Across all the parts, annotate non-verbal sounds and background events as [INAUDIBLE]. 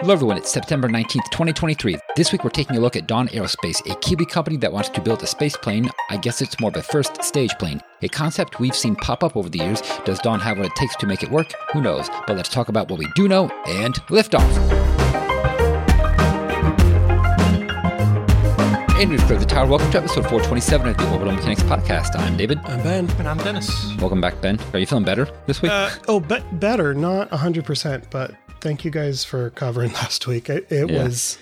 Hello, everyone. It's September 19th, 2023. This week, we're taking a look at Dawn Aerospace, a Kiwi company that wants to build a space plane. I guess it's more of a first stage plane. A concept we've seen pop up over the years. Does Dawn have what it takes to make it work? Who knows? But let's talk about what we do know and liftoff. And we've cleared the tower. Welcome to episode 427 of the Orbital Mechanics Podcast. I'm David. I'm Ben. And I'm Dennis. Welcome back, Ben. Are you feeling better this week? Uh, oh, be- better, not 100%, but thank you guys for covering [LAUGHS] last week. It, it Yeah. was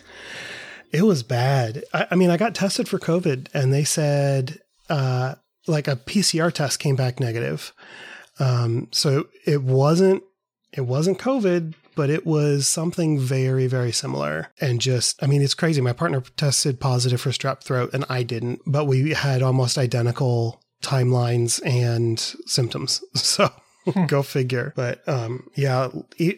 it was bad. I, I mean, I got tested for COVID and they said uh, like a PCR test came back negative. Um, so it wasn't it wasn't COVID, but it was something very, very similar. And just, I mean, it's crazy. My partner tested positive for strep throat and I didn't, but we had almost identical timelines and symptoms. [LAUGHS] So [LAUGHS] go figure. But um, yeah,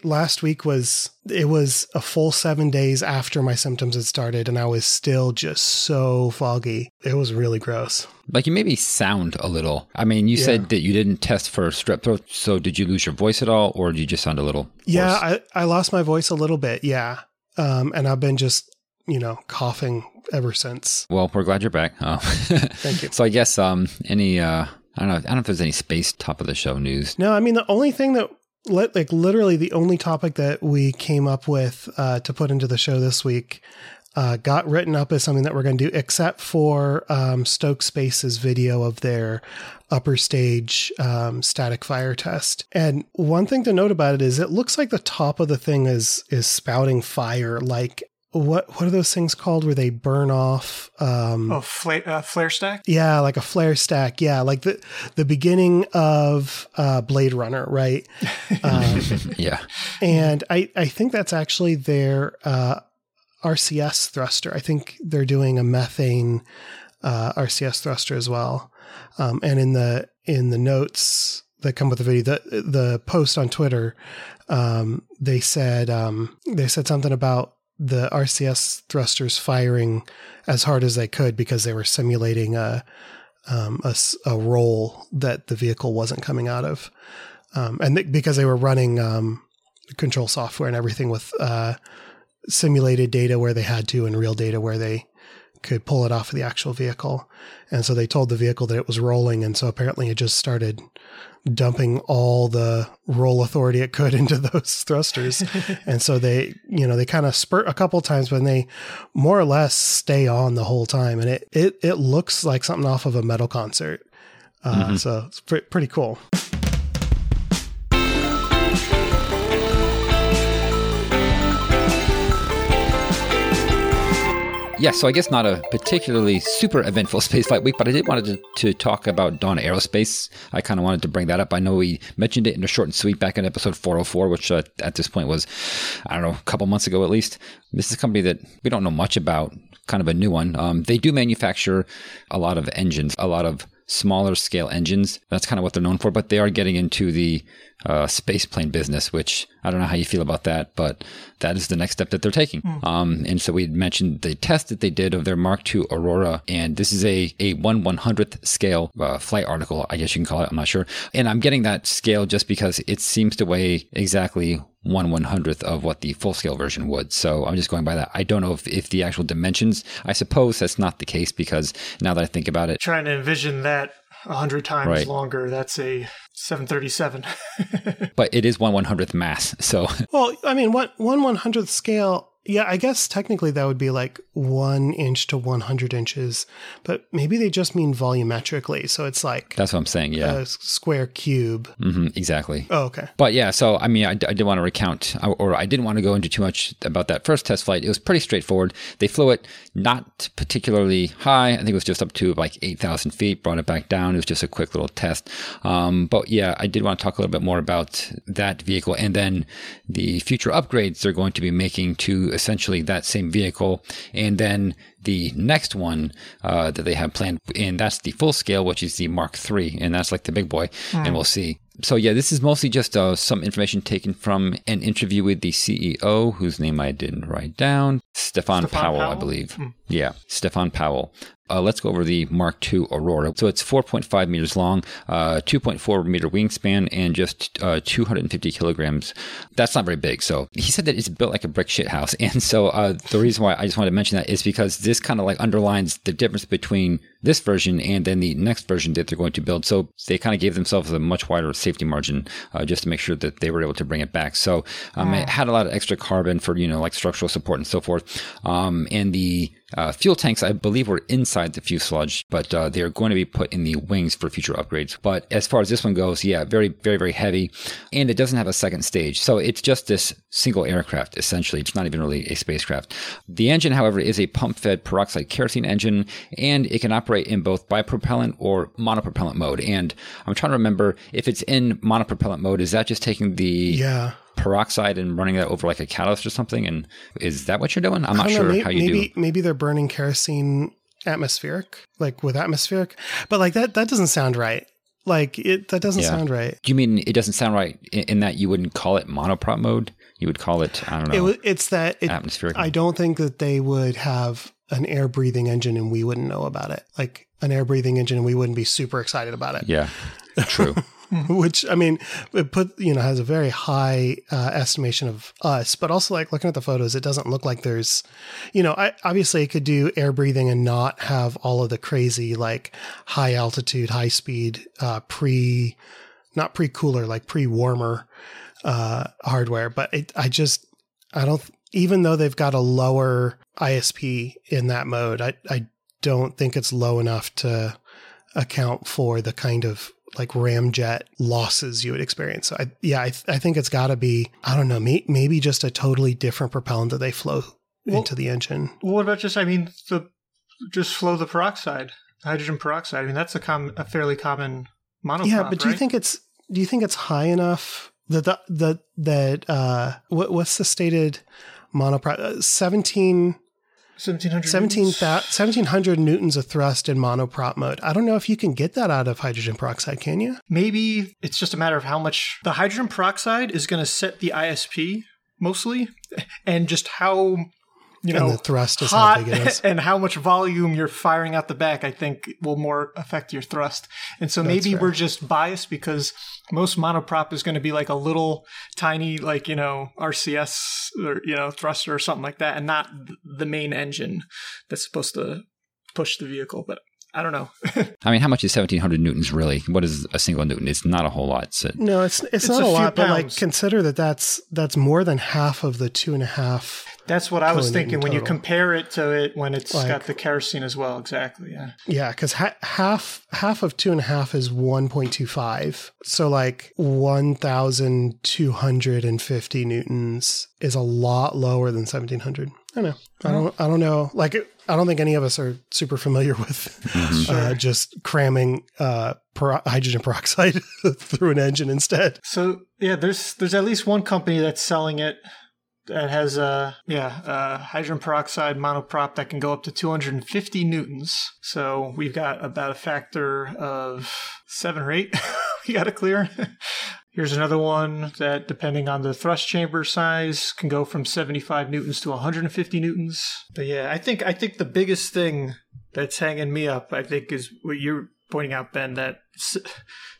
last week was, it was a full seven days after my symptoms had started and I was still just so foggy. It was really gross. Like you maybe sound a little. I mean, you Yeah. said that you didn't test for strep throat, so did you lose your voice at all, or did you just sound a little? Yeah, hoarse? I, I lost my voice a little bit. Yeah. Um, and I've been just, you know, coughing ever since. well, we're glad you're back. Oh. [LAUGHS] Thank you. so I guess um, any uh, I don't know. I don't know if there's any space top of the show news. No, I mean, the only thing that, like, literally the only topic that we came up with uh, to put into the show this week uh, got written up as something that we're going to do, except for um, Stoke Space's video of their upper stage um, static fire test. And one thing to note about it is it looks like the top of the thing is is spouting fire. Like what what are those things called where they burn off? Um, Oh, flare, uh, flare stack? yeah, like a flare stack. Yeah, like the the beginning of uh, Blade Runner, right? [LAUGHS] Um, Yeah. and I I think that's actually their uh, RCS thruster. I think they're doing a methane uh, RCS thruster as well. Um, and in the in the notes that come with the video, the the post on Twitter, um, they said um, they said something about the RCS thrusters firing as hard as they could because they were simulating a um, a, a roll that the vehicle wasn't coming out of, um, and th- because they were running um, control software and everything with uh, simulated data where they had to and real data where they could pull it off of the actual vehicle. And so they told the vehicle that it was rolling. And so apparently it just started dumping all the roll authority it could [LAUGHS] into those thrusters. [LAUGHS] and so they, you know, they kind of spurt a couple times, but they more or less stay on the whole time. And it, it, it looks like something off of a metal concert. Uh, So it's pre- pretty cool. Yeah, so I guess not a particularly super eventful [LAUGHS] spaceflight week, but I did wanted to, to talk about Dawn Aerospace. I kind of wanted to bring that up. I know we mentioned it in a short and sweet back in episode 404, which uh, at this point was, I don't know, a couple months ago at least. This is a company that we don't know much about, kind of a new one. Um, they do manufacture a lot of engines, a lot of smaller scale engines. That's kind of what they're known for, but they are getting into the uh, space plane business, which I don't know how you feel about that, but that is the next step that they're taking. Um, and so we mentioned the test that they did of their Mark II Aurora, and this is a, a 1 100th scale uh, flight article, I guess you can call it. I'm not sure. And I'm getting that scale just because it seems to weigh exactly one one hundredth of what the full scale version would. So I'm just going by that. I don't know if, if the actual dimensions, I suppose that's not the case because now that I think about it, Trying to envision that a hundred times Right. longer. That's a 737. [LAUGHS] but it is one one hundredth mass. So Well, I mean, what one one hundredth scale? Yeah, I guess technically that would be like one inch to one hundred inches, but maybe they just mean volumetrically. So it's like that's what I'm saying. Yeah, square cube. hmm exactly. Oh, okay. But yeah, so I mean, I, I did want to recount, or I didn't want to go into too much about that first test flight. It was pretty straightforward. They flew it not particularly high. I think it was just up to like 8,000 feet, brought it back down. It was just a quick little test. Um, but yeah, I did want to talk a little bit more about that vehicle and then the future upgrades they're going to be making to essentially that same vehicle. And then the next one uh, that they have planned, and that's the full scale, which is the Mark III, and that's like the big boy, and we'll see. So yeah, this is mostly just uh, some information taken from an interview with the CEO, whose name I didn't write down, Stefan, Stefan Powell, I Powell? believe. Yeah, Stefan Powell. Uh, let's go over the Mark II Aurora. So it's 4.5 meters long, uh, 2.4 meter wingspan, and just uh, 250 kilograms. That's not very big. So he said that it's built like a brick shit house. [LAUGHS] And so uh, the reason why I just wanted to mention that is because this kind of like underlines the difference between this version and then the next version that they're going to build. So they kind of gave themselves a much wider safety margin uh, just to make sure that they were able to bring it back. So um, it had a lot of extra carbon for, you know, like structural support and so forth. Um, and the uh, fuel tanks, I believe, were inside the fuselage, but uh, they are going to be put in the wings for future upgrades. But as far as this one goes, yeah, very, very, very heavy. And it doesn't have a second stage. So it's just this single aircraft, essentially. It's not even really a spacecraft. The engine, however, is a pump fed peroxide kerosene engine, and it can operate in both bipropellant or monopropellant mode. And I'm trying to remember if it's in monopropellant mode, is that just taking the Yeah. peroxide and running that over like a catalyst or something? And is that what you're doing? I'm not sure know, may- how you maybe do. maybe they're burning kerosene atmospheric, like with atmospheric, but like that that doesn't sound right. Like it that doesn't Yeah. sound right. Do you mean it doesn't sound right in, in that you wouldn't call it monoprop mode? You would call it, I don't know, It, it's that it, atmospheric. I don't think that they would have an air breathing engine and we wouldn't know about it. Like an air breathing engine and we wouldn't be super excited about it. yeah, true. [LAUGHS] Which I mean, it put you know has a very high uh, estimation of us, but also like looking at the photos, it doesn't look like there's, you know, I obviously it could do air breathing and not have all of the crazy like high altitude, high speed, uh, pre, not pre cooler, like pre warmer uh, hardware. But it, I just I don't even though they've got a lower ISP in that mode, I I don't think it's low enough to account for the kind of like ramjet losses you would experience. So I, yeah, I, th- I think it's got to be I don't know, may- maybe just a totally different propellant that they flow Well- into the engine. Well, what about just? I mean, the just flow the peroxide, hydrogen peroxide. I mean, that's a com- a fairly common monoprop. yeah, but do you think it's do you think it's high enough that the, the that uh what what's the stated monoprop uh, 17 seventeen hundred 17, 1700 newtons of thrust in monoprop mode. I don't know if you can get that out of hydrogen peroxide, can you? Maybe it's just a matter of how much the hydrogen peroxide is going to set the ISP mostly, and just how you know and the thrust is hot how big it is. [LAUGHS] and how much volume you're firing out the back. I think will more affect your thrust, and so maybe fair. we're just biased because most monoprop is going to be like a little tiny, like you know RCS or you know thruster or something like that, and not the main engine that's supposed to push the vehicle. But I don't know. [LAUGHS] I mean, how much is 1700 newtons really? What is a single newton? It's not a whole lot. So No, it's it's, It's not a a, few lot, but like consider that that's that's more than half of the two and a half. That's what I was thinking when you compare it to it when it's Like- got the kerosene as well. Exactly. Yeah. Yeah, because ha- half half of two and a half is one point two five. So like one thousand two hundred and fifty newtons is a lot lower than seventeen hundred. I know. I don't. I don't know. Like I don't think any of us are super familiar [LAUGHS] with uh, just cramming uh, per- hydrogen peroxide [LAUGHS] through an engine instead. So yeah, there's there's at least one company that's selling it that has a yeah hydrogen peroxide monoprop that can go up to 250 newtons. So we've got about a factor of seven or eight. [LAUGHS] we got to clear. [LAUGHS] Here's another one that, depending on the thrust chamber size, can go from 75 newtons to 150 newtons. But yeah, I think I think the biggest thing that's hanging me up, I think, is what you're pointing out, Ben. That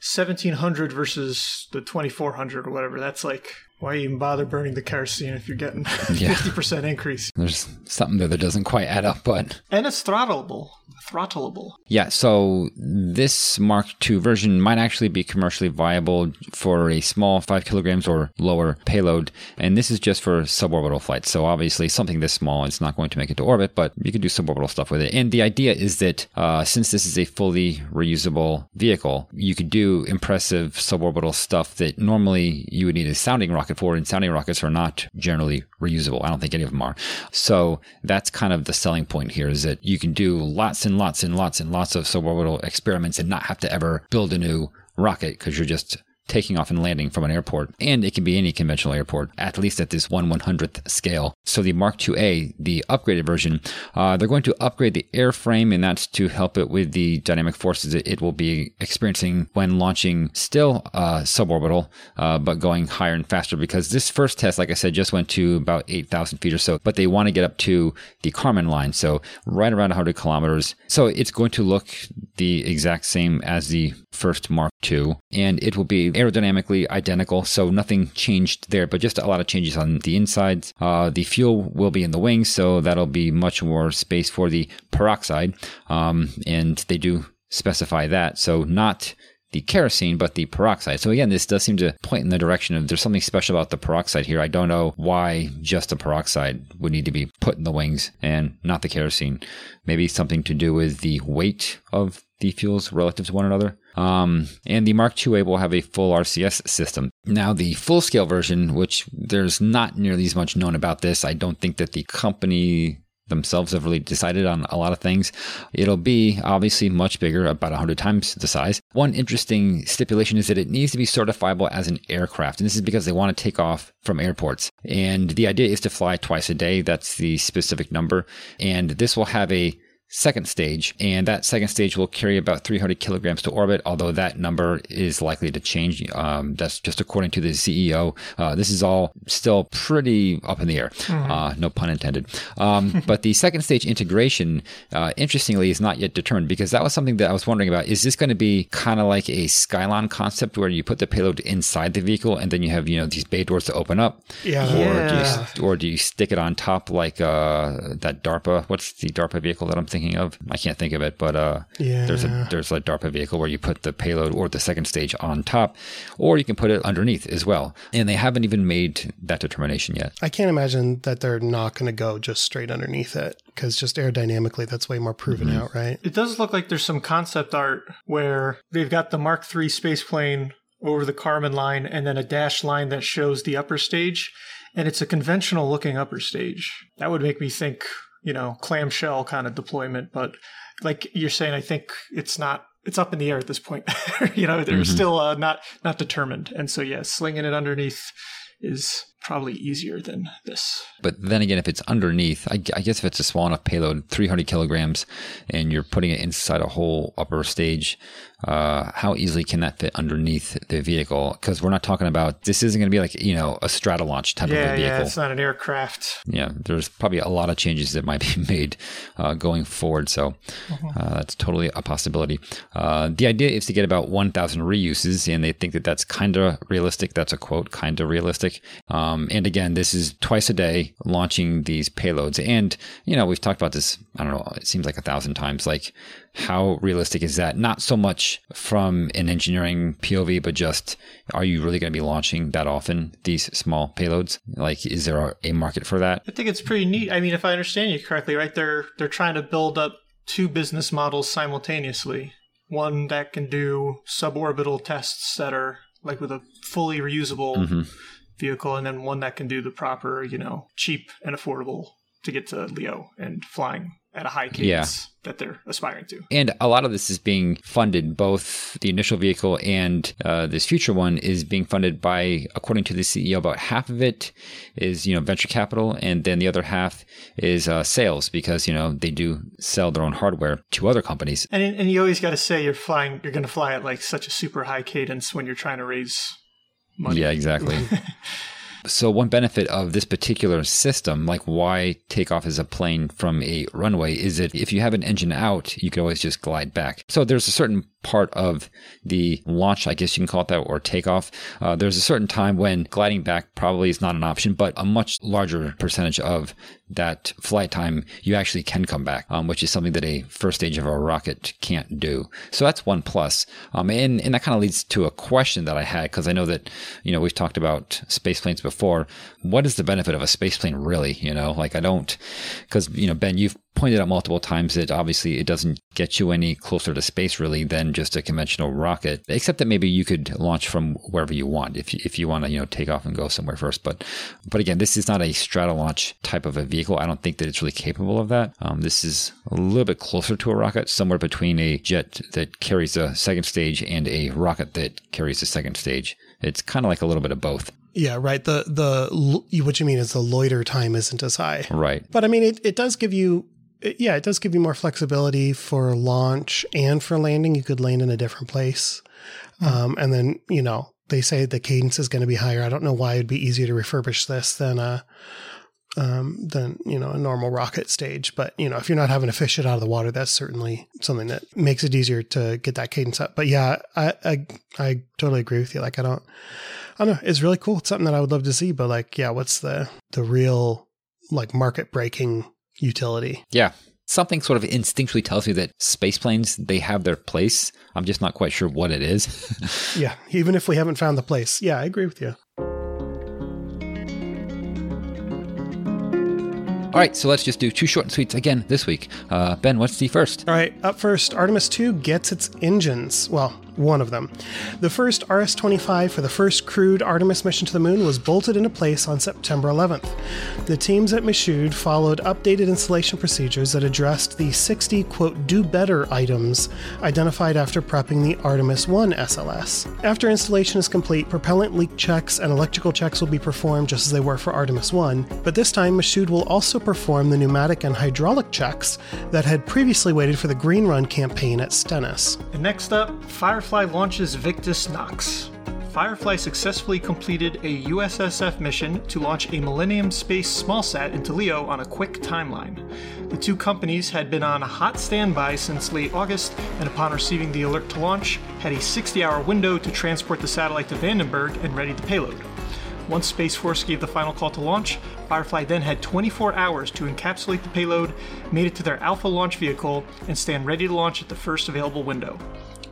1700 versus the 2400 or whatever. That's like why even bother burning the kerosene if you're getting Yeah. [LAUGHS] 50% increase? there's something there that doesn't quite add up, but And it's throttleable. Throttleable. Yeah, so this Mark II version might actually be commercially viable for a small 5 kilograms or lower payload, and this is just for suborbital flights. So obviously, something this small is not going to make it to orbit, but you can do suborbital stuff with it. And the idea is that uh, since this is a fully reusable vehicle, you could do impressive suborbital stuff that normally you would need a sounding rocket for, and sounding rockets are not generally reusable. I don't think any of them are. So that's kind of the selling point here is that you can do lots and lots and lots and lots of suborbital experiments and not have to ever build a new rocket because you're just taking off and landing from an airport. And it can be any conventional airport, at least at this 1 100th scale. So the Mark IIA, the upgraded version, uh, they're going to upgrade the airframe, and that's to help it with the dynamic forces it, will be experiencing when launching still uh, suborbital, uh, but going higher and faster because this first test, like I said, just went to about 8,000 feet or so, but they want to get up to the Kármán line. So right around 100 kilometers. So it's going to look the exact same as the first Mark II, and it will be aerodynamically identical. So nothing changed there, but just a lot of changes on the insides. Uh, the fuel will be in the wings, so that'll be much more space for the peroxide. Um, and they do specify that. So not the kerosene, but the peroxide. So again, this does seem to point in the direction of there's something special about the peroxide here. I don't know why just the peroxide would need to be put in the wings and not the kerosene. Maybe something to do with the weight of the fuels relative to one another. Um, and the Mark IIA will have a full RCS system. Now, the full scale version, which there's not nearly as much known about this, I don't think that the company themselves have really decided on a lot of things. It'll be obviously much bigger, about 100 times the size. One interesting stipulation is that it needs to be certifiable as an aircraft. And this is because they want to take off from airports. And the idea is to fly twice a day. That's the specific number. And this will have a second stage, and that second stage will carry about 300 kilograms to orbit, although that number is likely to change. Um, that's just according to the CEO. Uh, this is all still pretty up in the air, mm-hmm. uh, no pun intended. Um, [LAUGHS] but the second stage integration, uh, interestingly, is not yet determined because that was something that I was wondering about. Is this going to be kind of like a Skylon concept where you put the payload inside the vehicle and then you have, you know, these bay doors to open up? Yeah. Or, yeah. Do, you, or do you stick it on top like uh, that DARPA? What's the DARPA vehicle that I'm thinking? Thinking of. I can't think of it, but uh, yeah. there's a there's a DARPA vehicle where you put the payload or the second stage on top, or you can put it underneath as well. And they haven't even made that determination yet. I can't imagine that they're not going to go just straight underneath it because just aerodynamically, that's way more proven mm-hmm. out, right? It does look like there's some concept art where they've got the Mark III space plane over the Kármán line and then a dash line that shows the upper stage. And it's a conventional looking upper stage. That would make me think you know, clamshell kind of deployment. But like you're saying, I think it's not it's up in the air at this point. [LAUGHS] you know, they're mm-hmm. still uh, not not determined, and so yeah, slinging it underneath is probably easier than this. But then again, if it's underneath, I, I, guess if it's a small enough payload, 300 kilograms, and you're putting it inside a whole upper stage, uh, how easily can that fit underneath the vehicle? Because we're not talking about this isn't going to be like you know a stratolaunch type yeah, of a vehicle. Yeah, it's not an aircraft. Yeah, there's probably a lot of changes that might be [LAUGHS] made uh, going forward. So mm-hmm. uh, that's totally a possibility. Uh, the idea is to get about 1,000 reuses, and they think that that's kind of realistic. That's a quote, kind of realistic. Um, and again, this is twice a day launching these payloads. And you know, we've talked about this. I don't know. It seems like a thousand times. Like how realistic is that? Not so much from an engineering POV, but just are you really going to be launching that often these small payloads? Like, is there a market for that? I think it's pretty neat. I mean, if I understand you correctly, right? They're they're trying to build up two business models simultaneously. One that can do suborbital tests that are like with a fully reusable mm-hmm. Vehicle, and then one that can do the proper, you know, cheap and affordable to get to LEO and flying at a high cadence yeah. that they're aspiring to. And a lot of this is being funded, both the initial vehicle and uh, this future one is being funded by, according to the CEO, about half of it is, you know, venture capital. And then the other half is uh, sales because, you know, they do sell their own hardware to other companies. And, and you always got to say you're flying, you're going to fly at like such a super high cadence when you're trying to raise money. Yeah, exactly. [LAUGHS] So, one benefit of this particular system, like why take off as a plane from a runway, is that if you have an engine out, you can always just glide back. So, there's a certain part of the launch, I guess you can call it that, or takeoff. Uh, there's a certain time when gliding back probably is not an option, but a much larger percentage of that flight time, you actually can come back, um, which is something that a first stage of a rocket can't do. So that's one plus. Um, and, and that kind of leads to a question that I had, because I know that, you know, we've talked about space planes before. What is the benefit of a space plane really? You know, like I don't, because, you know, Ben, you've pointed out multiple times that obviously it doesn't get you any closer to space really than just a conventional rocket, except that maybe you could launch from wherever you want if you, if you want to, you know, take off and go somewhere first. But, but again, this is not a stratolaunch type of a vehicle. I don't think that it's really capable of that. Um, this is a little bit closer to a rocket, somewhere between a jet that carries a second stage and a rocket that carries a second stage. It's kind of like a little bit of both. Yeah, right. The the what you mean is the loiter time isn't as high. Right. But I mean it, it does give you yeah, it does give you more flexibility for launch and for landing. You could land in a different place. Um, and then, you know, they say the cadence is going to be higher. I don't know why it'd be easier to refurbish this than a um, than you know a normal rocket stage. But you know, if you're not having to fish it out of the water, that's certainly something that makes it easier to get that cadence up. But yeah, I I, I totally agree with you. Like I don't I don't know. It's really cool. It's something that I would love to see. But like, yeah, what's the the real like market breaking utility? Yeah. Something sort of instinctually tells me that space planes they have their place. I'm just not quite sure what it is. [LAUGHS] yeah, even if we haven't found the place. Yeah, I agree with you. All right, so let's just do two short and sweets again this week. Uh, ben, what's the first? All right, up first, Artemis 2 gets its engines. Well, one of them. The first RS 25 for the first crewed Artemis mission to the moon was bolted into place on September 11th. The teams at Michoud followed updated installation procedures that addressed the 60, quote, do better items identified after prepping the Artemis 1 SLS. After installation is complete, propellant leak checks and electrical checks will be performed just as they were for Artemis 1, but this time Michoud will also perform the pneumatic and hydraulic checks that had previously waited for the Green Run campaign at Stennis. And next up, Firefly launches Victus Nox. Firefly successfully completed a USSF mission to launch a Millennium Space smallsat into LEO on a quick timeline. The two companies had been on a hot standby since late August, and upon receiving the alert to launch, had a 60 hour window to transport the satellite to Vandenberg and ready the payload. Once Space Force gave the final call to launch, Firefly then had 24 hours to encapsulate the payload, made it to their Alpha launch vehicle, and stand ready to launch at the first available window.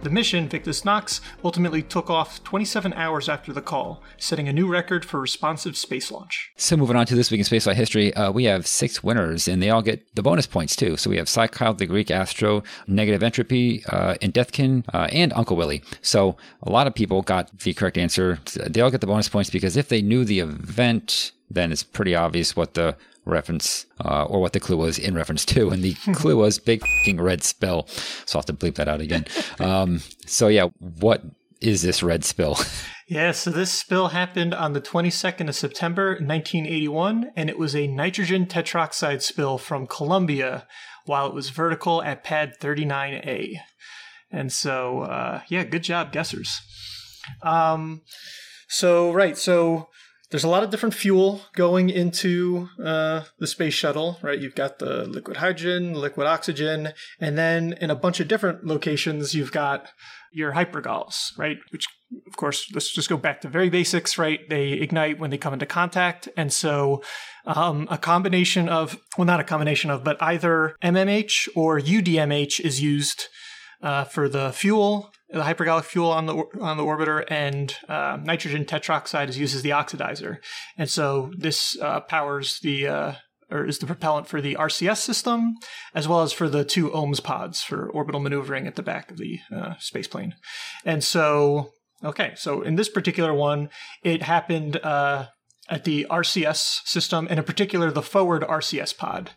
The mission, Victus Nox, ultimately took off 27 hours after the call, setting a new record for responsive space launch. So moving on to this week in spaceflight history, uh, we have six winners, and they all get the bonus points too. So we have Psychild, the Greek Astro, Negative Entropy, uh, Deathkin, uh, and Uncle Willie. So a lot of people got the correct answer. They all get the bonus points because if they knew the event, then it's pretty obvious what the reference uh, or what the clue was in reference to. And the [LAUGHS] clue was big red spill. So I'll have to bleep that out again. Um, so, yeah, what is this red spill? [LAUGHS] Yeah, so this spill happened on the 22nd of September 1981, and it was a nitrogen tetroxide spill from Columbia while it was vertical at pad 39A. And so, uh, yeah, good job, guessers. Um, so, right, so there's a lot of different fuel going into uh, the space shuttle, right? You've got the liquid hydrogen, liquid oxygen, and then in a bunch of different locations, you've got your hypergols, right? Which, of course, let's just go back to very basics, right? They ignite when they come into contact. And so um, a combination of, well, not a combination of, but either MMH or UDMH is used uh, for the fuel the hypergolic fuel on the on the orbiter, and uh, nitrogen tetroxide is used as the oxidizer, and so this uh, powers the uh, or is the propellant for the RCS system, as well as for the two OMS pods for orbital maneuvering at the back of the uh, spaceplane. And so, okay, so in this particular one, it happened uh, at the RCS system, and in particular the forward RCS pod.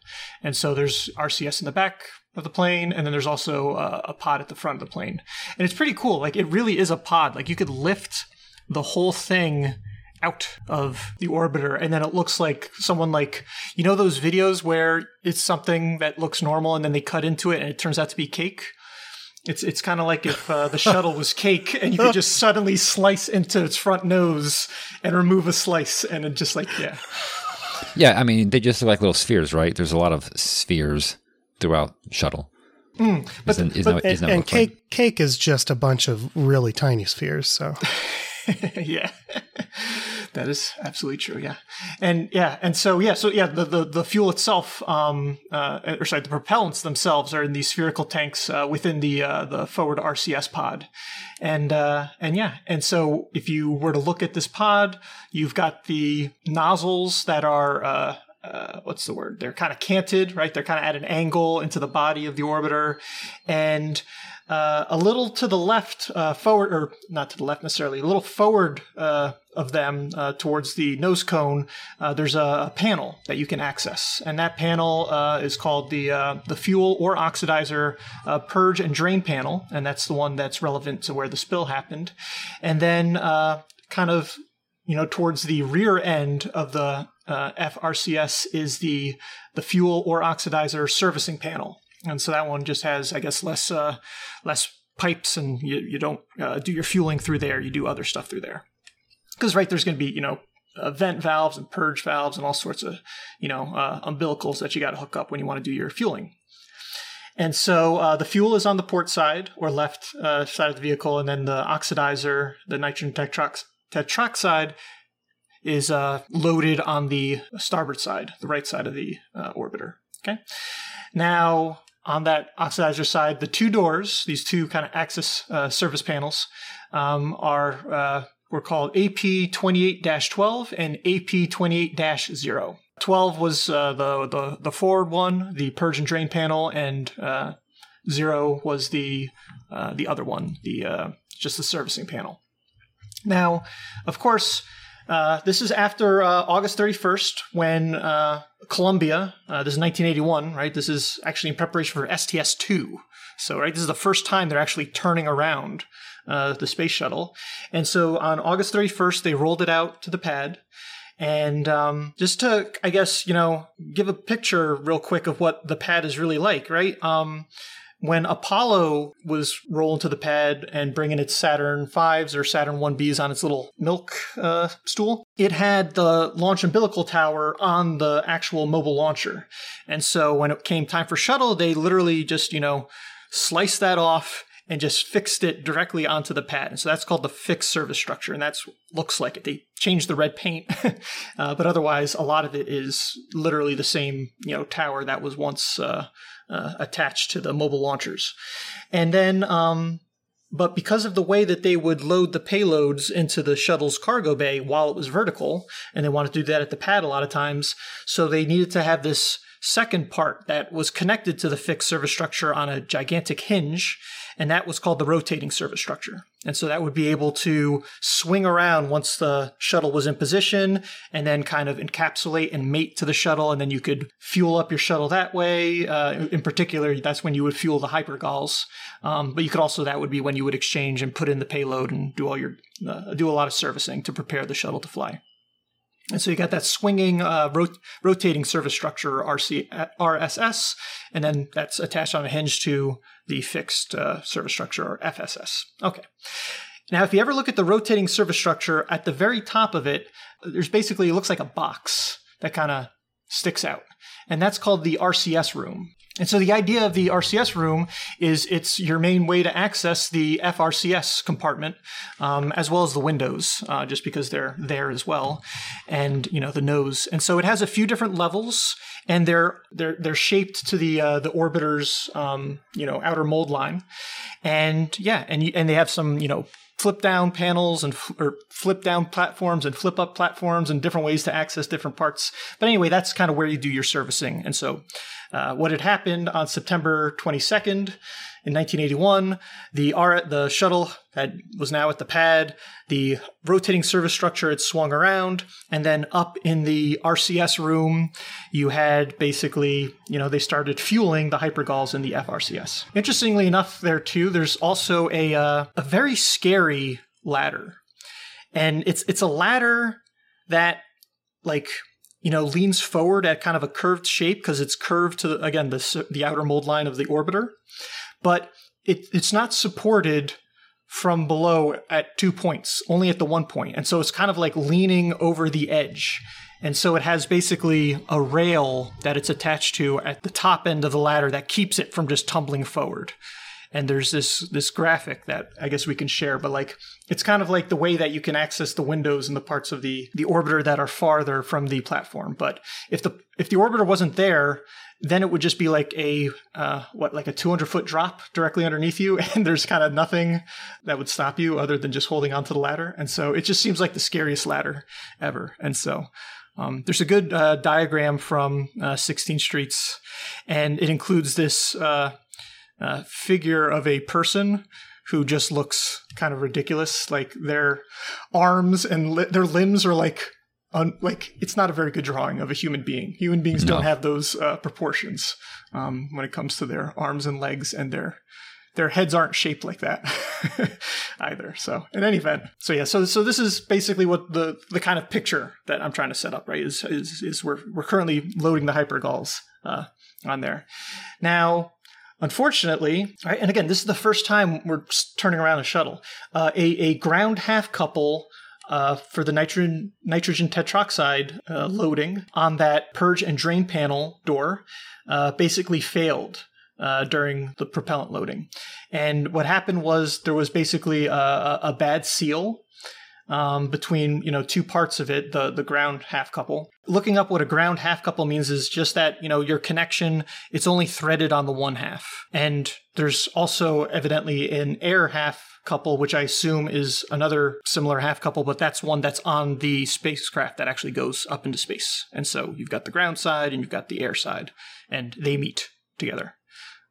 And so there's RCS in the back of the plane, and then there's also uh, a pod at the front of the plane. And it's pretty cool. Like it really is a pod. Like you could lift the whole thing out of the orbiter and then it looks like someone like you know those videos where it's something that looks normal and then they cut into it and it turns out to be cake it's it's kind of like if uh, the shuttle was cake and you could just suddenly slice into its front nose and remove a slice and it just like yeah yeah i mean they just look like little spheres right there's a lot of spheres throughout shuttle. Mm, but, isn't, isn't but, that, isn't and, and cake cake is just a bunch of really tiny spheres. So [LAUGHS] yeah, that is absolutely true. Yeah, and yeah, and so yeah, so yeah, the the, the fuel itself, um, uh, or sorry, the propellants themselves are in these spherical tanks uh, within the uh, the forward RCS pod, and uh, and yeah, and so if you were to look at this pod, you've got the nozzles that are uh, uh, what's the word? They're kind of canted, right? They're kind of at an angle into the body of the orbiter, and uh, a little to the left, uh, forward, or not to the left necessarily, a little forward uh, of them uh, towards the nose cone, uh, there's a, a, panel that you can access, and that panel is called the the fuel or oxidizer purge and drain panel, and that's the one that's relevant to where the spill happened. And then, kind of, you know, towards the rear end of the FRCS is the the fuel or oxidizer servicing panel and so that one just has, I guess, less uh, less pipes, and you you don't uh, do your fueling through there. You do other stuff through there. Because right there's going to be you know uh, vent valves and purge valves and all sorts of you know uh, umbilicals that you got to hook up when you want to do your fueling. And so uh, the fuel is on the port side or left uh, side of the vehicle, and then the oxidizer, the nitrogen tetrox- tetroxide, is uh, loaded on the starboard side, the right side of the uh, orbiter. Okay. Now, on that oxidizer side, the two doors, these two kind of access uh, service panels, um, are uh, were called AP28-12 and AP28-0. 12 was uh, the, the the forward one, the purge and drain panel, and uh, zero was the uh, the other one, the uh, just the servicing panel. Now, of course, uh, this is after uh, August 31st when uh, Columbia, uh, this is 1981, right? This is actually in preparation for STS 2. So, right, this is the first time they're actually turning around uh, the space shuttle. And so on August 31st, they rolled it out to the pad. And um, just to, I guess, you know, give a picture real quick of what the pad is really like, right? Um, when Apollo was rolling to the pad and bringing its Saturn V's or Saturn 1Bs on its little milk uh, stool, it had the launch umbilical tower on the actual mobile launcher. And so when it came time for shuttle, they literally just, you know, sliced that off and just fixed it directly onto the pad. And so that's called the fixed service structure, and that's looks like it. They changed the red paint, [LAUGHS] uh, but otherwise, a lot of it is literally the same, you know, tower that was once uh, uh, attached to the mobile launchers. And then, um, but because of the way that they would load the payloads into the shuttle's cargo bay while it was vertical, and they wanted to do that at the pad a lot of times, so they needed to have this second part that was connected to the fixed service structure on a gigantic hinge and that was called the rotating service structure. And so that would be able to swing around once the shuttle was in position and then kind of encapsulate and mate to the shuttle. And then you could fuel up your shuttle that way. Uh, in particular, that's when you would fuel the hypergols. Um, but you could also, that would be when you would exchange and put in the payload and do all your, uh, do a lot of servicing to prepare the shuttle to fly. And so you got that swinging, uh, rot- rotating service structure, RC, RSS, and then that's attached on a hinge to the fixed uh, service structure, or FSS. Okay. Now, if you ever look at the rotating service structure, at the very top of it, there's basically, it looks like a box that kind of sticks out. And that's called the RCS room. And so the idea of the RCS room is it's your main way to access the FRCS compartment, um, as well as the windows, uh, just because they're there as well, and you know the nose. And so it has a few different levels, and they're they're they're shaped to the uh, the orbiter's um, you know outer mold line, and yeah, and you, and they have some you know flip down panels and or flip down platforms and flip up platforms and different ways to access different parts. But anyway, that's kind of where you do your servicing. And so uh, what had happened on September 22nd in 1981, the R- the shuttle had was now at the pad. The rotating service structure had swung around, and then up in the RCS room, you had basically, you know, they started fueling the hypergols in the FRCS. Interestingly enough, there too, there's also a uh, a very scary ladder, and it's it's a ladder that like you know, leans forward at kind of a curved shape because it's curved to again the the outer mold line of the orbiter, but it, it's not supported from below at two points, only at the one point, and so it's kind of like leaning over the edge. And so it has basically a rail that it's attached to at the top end of the ladder that keeps it from just tumbling forward and there's this this graphic that I guess we can share, but like it's kind of like the way that you can access the windows and the parts of the the orbiter that are farther from the platform. But if the if the orbiter wasn't there, then it would just be like a uh, what like a 200 foot drop directly underneath you, [LAUGHS] and there's kind of nothing that would stop you other than just holding onto the ladder. And so it just seems like the scariest ladder ever. And so Um, there's a good uh, diagram from uh, 16 Streets, and it includes this uh, uh, figure of a person who just looks kind of ridiculous. Like their arms and li- their limbs are like. Un- like it's not a very good drawing of a human being. Human beings No. don't have those uh, proportions um, when it comes to their arms and legs, and their their heads aren't shaped like that [LAUGHS] either. So in any event, so yeah, so so this is basically what the the kind of picture that I'm trying to set up, right? Is is, is we're we're currently loading the hypergols uh, on there. Now, unfortunately, right, and again, this is the first time we're turning around a shuttle. Uh, a a ground half couple. Uh, for the nitrogen nitrogen tetroxide uh, loading on that purge and drain panel door, uh, basically failed uh, during the propellant loading. And what happened was there was basically a, a, a bad seal um, between you know two parts of it, the the ground half couple. Looking up what a ground half couple means is just that you know your connection it's only threaded on the one half, and there's also evidently an air half couple, which I assume is another similar half couple, but that's one that's on the spacecraft that actually goes up into space. And so you've got the ground side and you've got the air side, and they meet together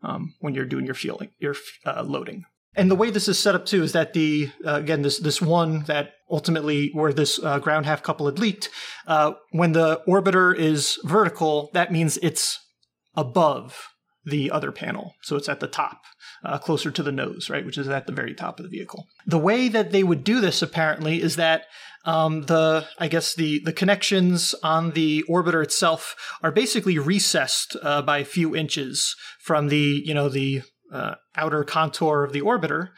um, when you're doing your fueling, your uh, loading. And the way this is set up too is that the uh, again this this one that ultimately where this uh, ground half couple had leaked, uh, when the orbiter is vertical, that means it's above the other panel, so it's at the top, uh, closer to the nose, right, which is at the very top of the vehicle. The way that they would do this apparently is that um, the I guess the the connections on the orbiter itself are basically recessed uh, by a few inches from the you know the uh, outer contour of the orbiter.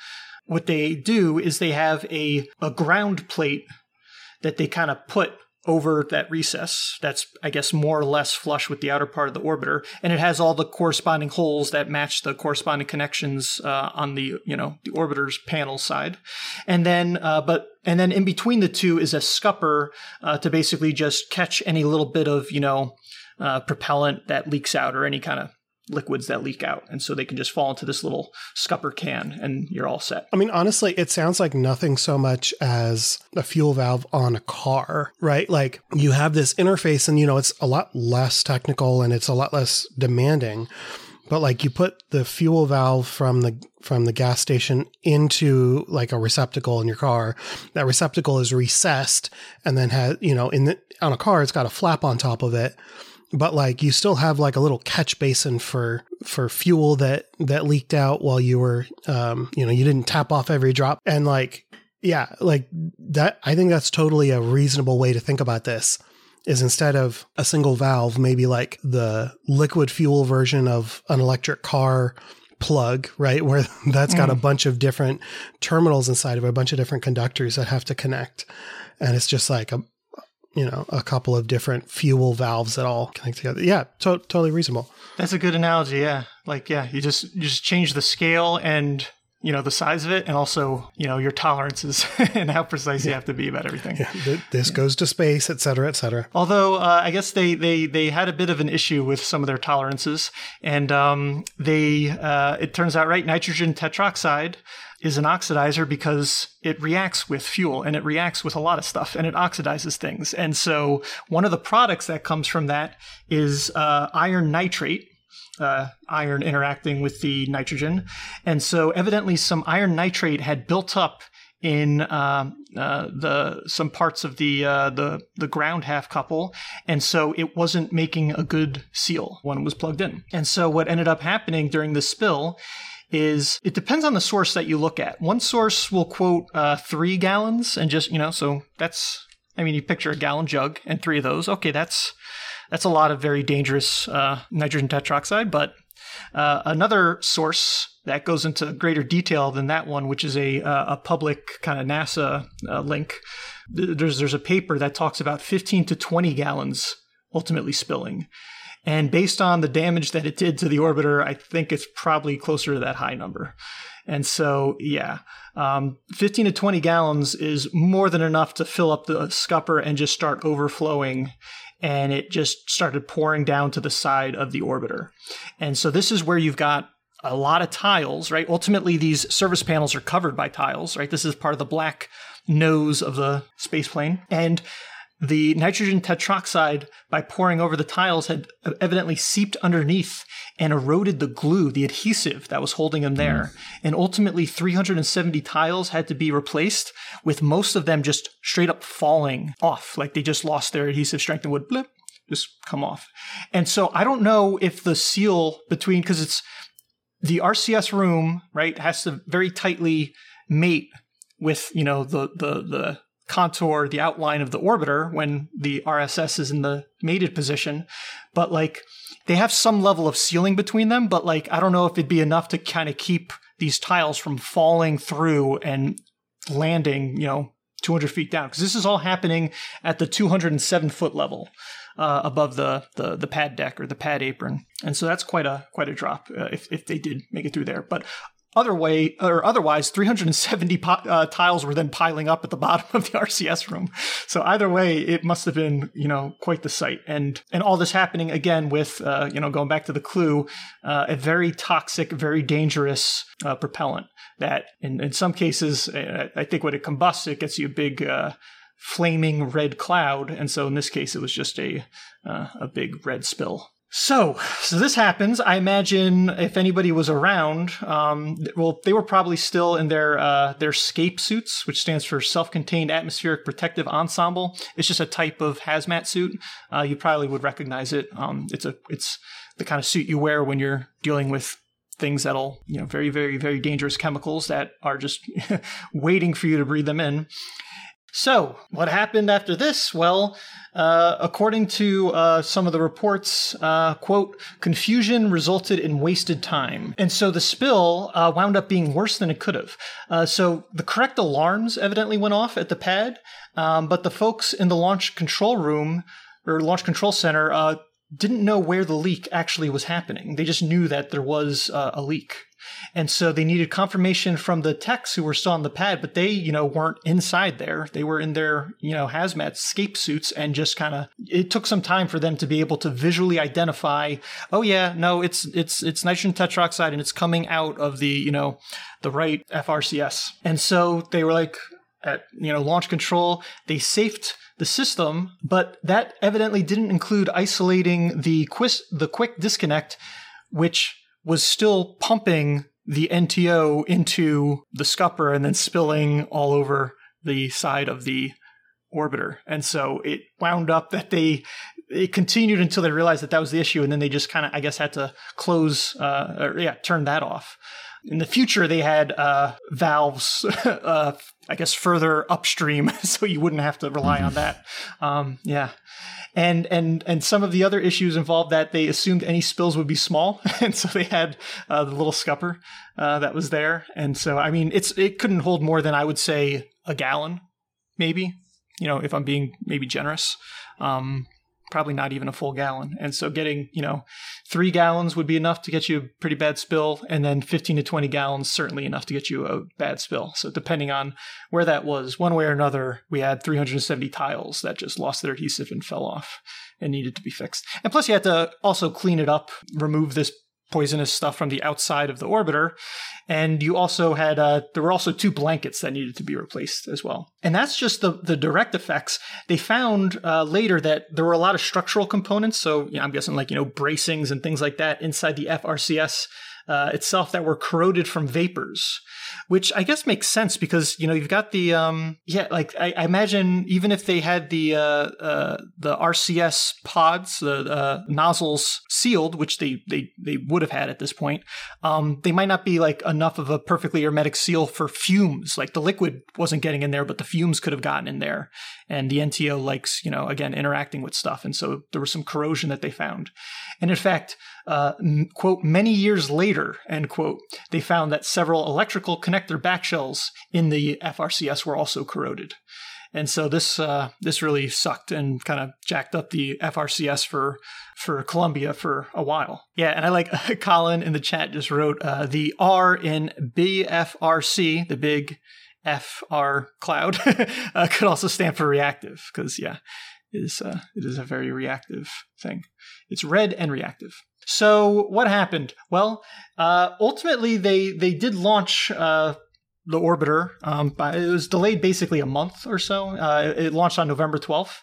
What they do is they have a a ground plate that they kind of put over that recess that's i guess more or less flush with the outer part of the orbiter and it has all the corresponding holes that match the corresponding connections uh, on the you know the orbiter's panel side and then uh, but and then in between the two is a scupper uh, to basically just catch any little bit of you know uh, propellant that leaks out or any kind of liquids that leak out and so they can just fall into this little scupper can and you're all set I mean, honestly, it sounds like nothing so much as a fuel valve on a car, right? Like you have this interface and, you know, it's a lot less technical and it's a lot less demanding. But like you put the fuel valve from the from the gas station into like a receptacle in your car. That receptacle is recessed and then has, you know, in the on a car it's got a flap on top of it but like you still have like a little catch basin for for fuel that that leaked out while you were um you know you didn't tap off every drop. And like yeah like that i think that's totally a reasonable way to think about this is instead of a single valve maybe like the liquid fuel version of an electric car plug right where [LAUGHS] that's got a bunch of different terminals inside of it a bunch of different conductors that have to connect. And it's just like a you know a couple of different fuel valves that all connect together yeah to- totally reasonable That's a good analogy. Yeah, like yeah, you just you just change the scale and you know the size of it, and also you know your tolerances [LAUGHS] and how precise you have to be about everything. Th- this goes to space et cetera et cetera Although uh, I guess they, they they had a bit of an issue with some of their tolerances, and um, they uh, it turns out right nitrogen tetroxide is an oxidizer because it reacts with fuel and it reacts with a lot of stuff and it oxidizes things. And so one of the products that comes from that is uh, iron nitrate, uh, iron interacting with the nitrogen. And so evidently some iron nitrate had built up in um, uh, the some parts of the uh, the the ground half couple, and so it wasn't making a good seal when it was plugged in. And so what ended up happening during the spill is it depends on the source that you look at. One source will quote uh, three gallons, and just you know, so that's I mean, you picture a gallon jug and three of those. Okay, that's that's a lot of very dangerous uh, nitrogen tetroxide, but uh, another source that goes into greater detail than that one, which is a uh, a public kind of NASA uh, link. There's there's a paper that talks about 15 to 20 gallons ultimately spilling, and based on the damage that it did to the orbiter, I think it's probably closer to that high number. And so, yeah, um, 15 to 20 gallons is more than enough to fill up the scupper and just start overflowing. And it just started pouring down to the side of the orbiter. And so, this is where you've got a lot of tiles, right? Ultimately, these service panels are covered by tiles, right? This is part of the black nose of the space plane. And the nitrogen tetroxide, by pouring over the tiles, had evidently seeped underneath and eroded the glue, the adhesive that was holding them there. Mm. And ultimately, 370 tiles had to be replaced, with most of them just straight up falling off. Like they just lost their adhesive strength and would blip, just come off. And so I don't know if the seal between, because it's the RCS room, right, has to very tightly mate with, you know, the, the, the, contour the outline of the orbiter when the RSS is in the mated position. But like they have some level of sealing between them, but like I don't know if it'd be enough to kind of keep these tiles from falling through and landing, you know, 200 feet down because this is all happening at the 207 foot level uh, above the, the the pad deck or the pad apron, and so that's quite a quite a drop uh, if if they did make it through there. But other way or otherwise 370 uh, tiles were then piling up at the [LAUGHS] bottom of the RCS room. So either way, it must have been you know quite the sight, and and all this happening again with uh, you know going back to the clue, uh, a very toxic, very dangerous uh, propellant that in in some cases uh, I think when it combusts, it gets you a big uh, flaming red cloud, and so in this case, it was just a a big red spill. So, so this happens. I imagine if anybody was around, um, well, they were probably still in their uh, their SCAPE suits, which stands for Self-Contained Atmospheric Protective Ensemble. It's just a type of hazmat suit. Uh, you probably would recognize it. Um, it's a it's the kind of suit you wear when you're dealing with things that'll you know very very very dangerous chemicals that are just [LAUGHS] waiting for you to breathe them in. So, what happened after this? Well, uh, according to uh, some of the reports, uh, quote, confusion resulted in wasted time. And so the spill uh, wound up being worse than it could have. Uh, so the correct alarms evidently went off at the pad, um, but the folks in the launch control room or launch control center uh, didn't know where the leak actually was happening. They just knew that there was a leak. And so they needed confirmation from the techs who were still on the pad, but they, you know, weren't inside there. They were in their, you know, hazmat escape suits and just kind of it took some time for them to be able to visually identify, oh yeah, no, it's it's it's nitrogen tetroxide and it's coming out of the, you know, the right FRCS. And so they were like at, you know, launch control, they safed the system, but that evidently didn't include isolating the quis- the quick disconnect which was still pumping the NTO into the scupper and then spilling all over the side of the orbiter. And so it wound up that they it continued until they realized that that was the issue, and then they just kind of, I guess, had to close, uh, or yeah, turn that off. In the future, they had uh, valves, [LAUGHS] uh, I guess, further upstream, [LAUGHS] so you wouldn't have to rely mm-hmm. on that. Um, yeah, and and and some of the other issues involved that they assumed any spills would be small, [LAUGHS] and so they had uh, the little scupper uh, that was there, and so I mean, it's it couldn't hold more than I would say a gallon, maybe. You know, if I'm being maybe generous. Um, probably not even a full gallon. And so getting, you know, three gallons would be enough to get you a pretty bad spill. And then 15 to 20 gallons, certainly enough to get you a bad spill. So depending on where that was, one way or another, we had 370 tiles that just lost their adhesive and fell off and needed to be fixed. And plus you had to also clean it up, remove this poisonous stuff from the outside of the orbiter. And you also had, uh, there were also two blankets that needed to be replaced as well. And that's just the, the direct effects. They found uh, later that there were a lot of structural components. So you know, I'm guessing like, you know, bracings and things like that inside the FRCS uh, itself that were corroded from vapors, which I guess makes sense because you know you've got the um, yeah like I, I, imagine even if they had the uh, uh, the RCS pods the uh, nozzles sealed, which they they they would have had at this point, um, they might not be like enough of a perfectly hermetic seal for fumes. Like the liquid wasn't getting in there, but the fumes could have gotten in there, and the NTO likes you know again interacting with stuff, and so there was some corrosion that they found, and in fact uh, quote, many years later, end quote, they found that several electrical connector backshells in the FRCS were also corroded. And so this uh, this really sucked and kind of jacked up the FRCS for for Columbia for a while. Yeah, and I like [LAUGHS] Colin in the chat just wrote uh, the R in BFRC, the big FR cloud, [LAUGHS] uh, could also stand for reactive because yeah, it is uh, it is a very reactive thing. It's red and reactive. So what happened? Well, uh, ultimately they they did launch uh, the orbiter. Um, it was delayed basically a month or so. Uh, it launched on November twelfth,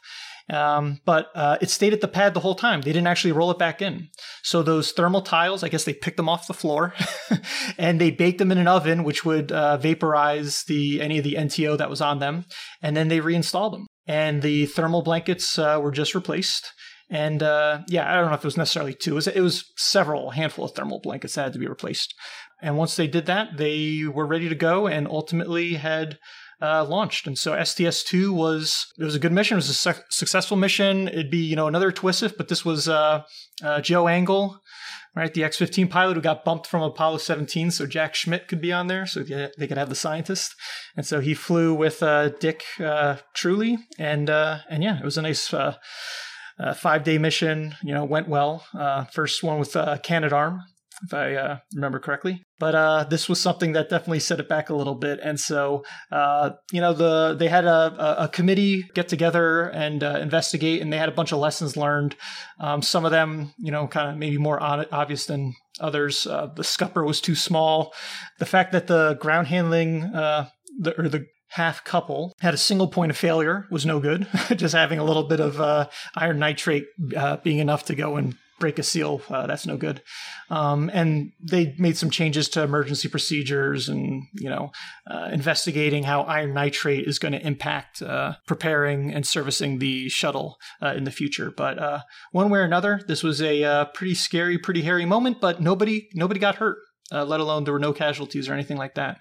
Um, but uh, it stayed at the pad the whole time. They didn't actually roll it back in. So those thermal tiles, I guess they picked them off the floor [LAUGHS] and they baked them in an oven, which would uh, vaporize the any of the NTO that was on them, and then they reinstalled them. And the thermal blankets uh, were just replaced. And uh, yeah, I don't know if it was necessarily two. It was, it was several, handful of thermal blankets that had to be replaced. And once they did that, they were ready to go and ultimately had uh, launched. And so STS2 was it was a good mission. It was a su- successful mission. It'd be you know another TWISF, but this was uh, uh, Joe Engle, right, the X-15 pilot who got bumped from Apollo 17, so Jack Schmitt could be on there, so they could have the scientist. And so he flew with uh, Dick uh, Truly, and uh, and yeah, it was a nice. Uh, five day mission, you know, went well. Uh, first one with uh, Canadarm, if I uh, remember correctly. But uh, this was something that definitely set it back a little bit, and so uh, you know the they had a, a committee get together and uh, investigate, and they had a bunch of lessons learned. Um, some of them, you know, kind of maybe more obvious than others. Uh, the scupper was too small. The fact that the ground handling uh, the, or the half couple had a single point of failure was no good. [LAUGHS] Just having a little bit of uh, iron nitrate uh, being enough to go and break a seal, uh, that's no good. Um, and they made some changes to emergency procedures and, you know, uh, investigating how iron nitrate is going to impact uh, preparing and servicing the shuttle uh, in the future. But one way or another, this was a pretty scary, pretty hairy moment, but nobody, nobody got hurt, let alone there were no casualties or anything like that.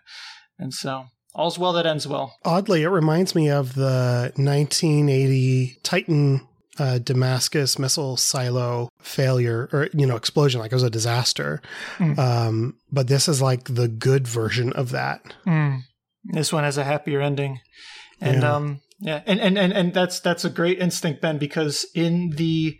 And so all's well that ends well. Oddly, it reminds me of the 1980 Titan uh, Damascus missile silo failure or you know explosion, like it was a disaster. Mm. Um, but this is like the good version of that. Mm. This one has a happier ending, and yeah. um, yeah, and, and and and that's that's a great instinct, Ben, because in the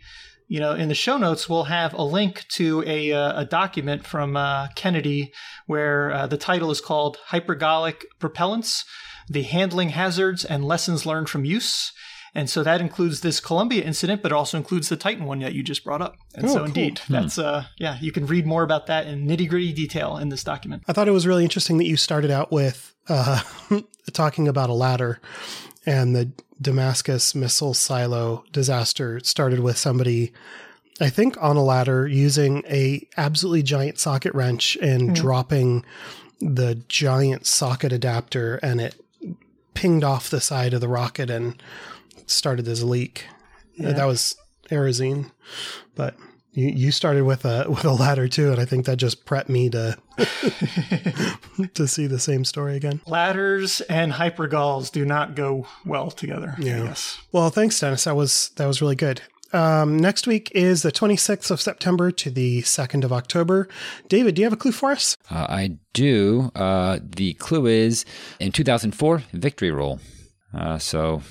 you know, in the show notes, we'll have a link to a, uh, a document from uh, Kennedy where uh, the title is called Hypergolic Propellants The Handling Hazards and Lessons Learned from Use. And so that includes this Columbia incident, but it also includes the Titan one that you just brought up. And oh, so, cool. indeed, hmm. that's uh, yeah, you can read more about that in nitty gritty detail in this document. I thought it was really interesting that you started out with uh, [LAUGHS] talking about a ladder, and the Damascus missile silo disaster started with somebody. I think on a ladder using a absolutely giant socket wrench and mm. dropping the giant socket adapter and it pinged off the side of the rocket and started this leak. Yeah. That was Aerozine, but you, you started with a with a ladder too, and I think that just prepped me to [LAUGHS] to see the same story again. Ladders and hypergols do not go well together. Yeah. Yes. Well, thanks, Dennis. That was that was really good. Um, next week is the 26th of September to the 2nd of October. David, do you have a clue for us? Uh, I do. Uh, the clue is in 2004, Victory Roll. Uh, so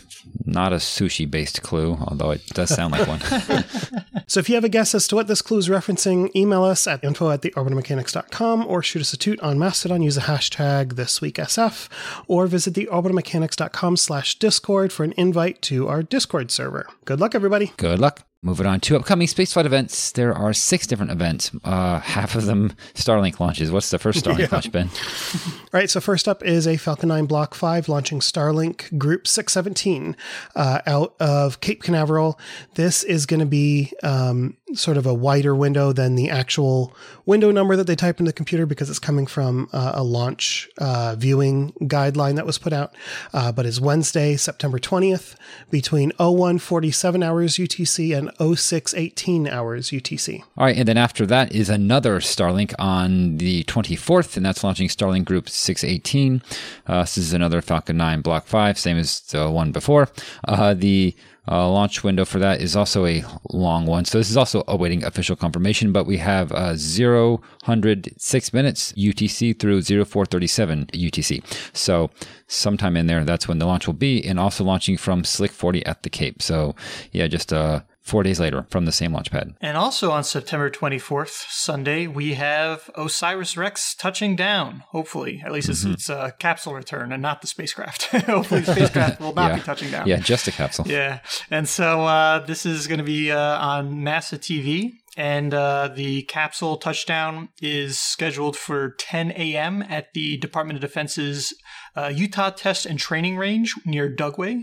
not a sushi based clue, although it does sound like one. [LAUGHS] so if you have a guess as to what this clue is referencing, email us at info at theorbitalmechanics.com or shoot us a toot on Mastodon. Use a hashtag thisweeksf or visit theorbitalmechanics.com slash discord for an invite to our Discord server. Good luck, everybody. Good luck. Moving on to upcoming spaceflight events, there are six different events. Uh, half of them Starlink launches. What's the first Starlink [LAUGHS] yeah. launch, Ben? All [LAUGHS] right, so first up is a Falcon 9 Block 5 launching Starlink Group 617 uh, out of Cape Canaveral. This is going to be um, sort of a wider window than the actual window number that they type in the computer because it's coming from uh, a launch uh, viewing guideline that was put out. Uh, but it's Wednesday, September 20th between 0147 hours UTC and 0618 hours UTC. All right. And then after that is another Starlink on the 24th, and that's launching Starlink Group 618. Uh, this is another Falcon 9 Block 5, same as the one before. Uh, the uh, launch window for that is also a long one. So this is also awaiting official confirmation, but we have uh, 0, 106 minutes UTC through 0437 UTC. So sometime in there, that's when the launch will be, and also launching from Slick 40 at the Cape. So yeah, just uh, four days later from the same launch pad. And also on September 24th, Sunday, we have OSIRIS-REx touching down. Hopefully, at least it's, mm-hmm. it's a capsule return and not the spacecraft. [LAUGHS] hopefully, the spacecraft will not [LAUGHS] yeah. be touching down. Yeah, just a capsule. [LAUGHS] Yeah. And so uh, this is going to be uh, on NASA TV and uh, the capsule touchdown is scheduled for 10 a.m. at the Department of Defense's uh, Utah Test and Training Range near Dugway.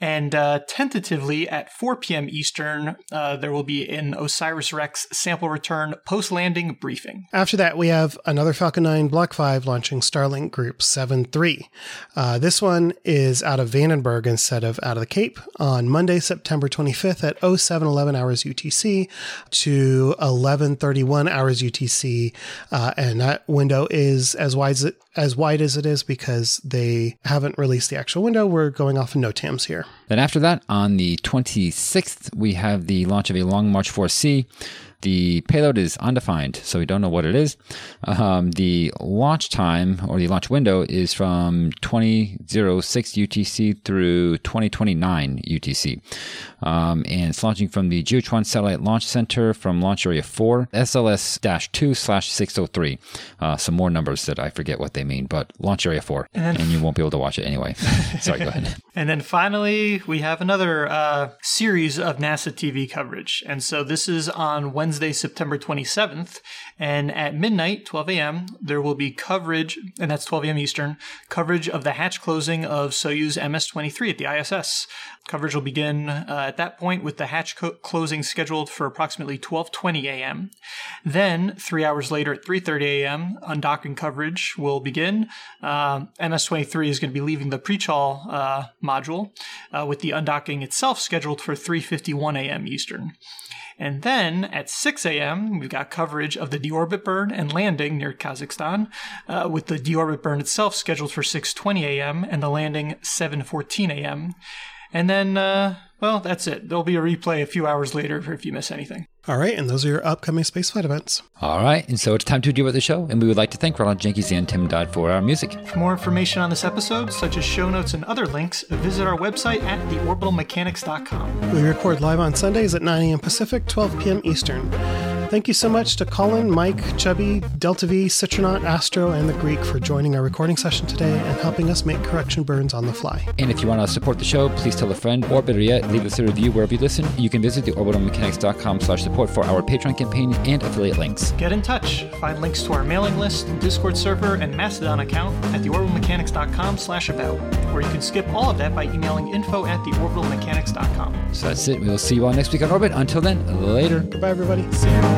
And uh, tentatively at 4 p.m. Eastern, uh, there will be an OSIRIS-REx sample return post landing briefing. After that, we have another Falcon 9 Block 5 launching Starlink Group 7 3. Uh, this one is out of Vandenberg instead of out of the Cape on Monday, September 25th at 0711 hours UTC to 1131 hours UTC. Uh, and that window is as wide as, it, as wide as it is because they haven't released the actual window. We're going off in NOTAMs here. Then after that, on the 26th, we have the launch of a Long March 4C. The payload is undefined, so we don't know what it is. Um, the launch time or the launch window is from 2006 UTC through 2029 UTC. Um, and it's launching from the Jiuquan Satellite Launch Center from Launch Area 4, SLS 2 slash 603. Uh, some more numbers that I forget what they mean, but Launch Area 4. And, and you won't be able to watch it anyway. [LAUGHS] Sorry, go ahead. And then finally, we have another uh, series of NASA TV coverage. And so this is on Wednesday, September 27th. And at midnight, 12 a.m., there will be coverage, and that's 12 a.m. Eastern, coverage of the hatch closing of Soyuz MS 23 at the ISS. Coverage will begin uh, at that point with the hatch co- closing scheduled for approximately 12:20 a.m. Then, three hours later at 3:30 a.m., undocking coverage will begin. Uh, MS-23 is going to be leaving the Prichal uh, module, uh, with the undocking itself scheduled for 3:51 a.m. Eastern. And then at 6 a.m., we've got coverage of the deorbit burn and landing near Kazakhstan, uh, with the deorbit burn itself scheduled for 6:20 a.m. and the landing 7:14 a.m. And then, uh, well, that's it. There'll be a replay a few hours later if you miss anything. All right, and those are your upcoming spaceflight events. All right, and so it's time to do with the show, and we would like to thank Ronald Jenkins and Tim Dodd for our music. For more information on this episode, such as show notes and other links, visit our website at theorbitalmechanics.com. We record live on Sundays at 9 a.m. Pacific, 12 p.m. Eastern. Thank you so much to Colin, Mike, Chubby, Delta V, Citronaut, Astro, and the Greek for joining our recording session today and helping us make correction burns on the fly. And if you want to support the show, please tell a friend, or better yet, leave us a review wherever you listen. You can visit the orbitalmechanics.com slash support for our Patreon campaign and affiliate links. Get in touch. Find links to our mailing list, Discord server, and Mastodon account at theorbitalmechanics.com slash about, or you can skip all of that by emailing info at theorbitalmechanics.com. So that's it. We will see you all next week on Orbit. Until then, later. Goodbye, everybody. See you.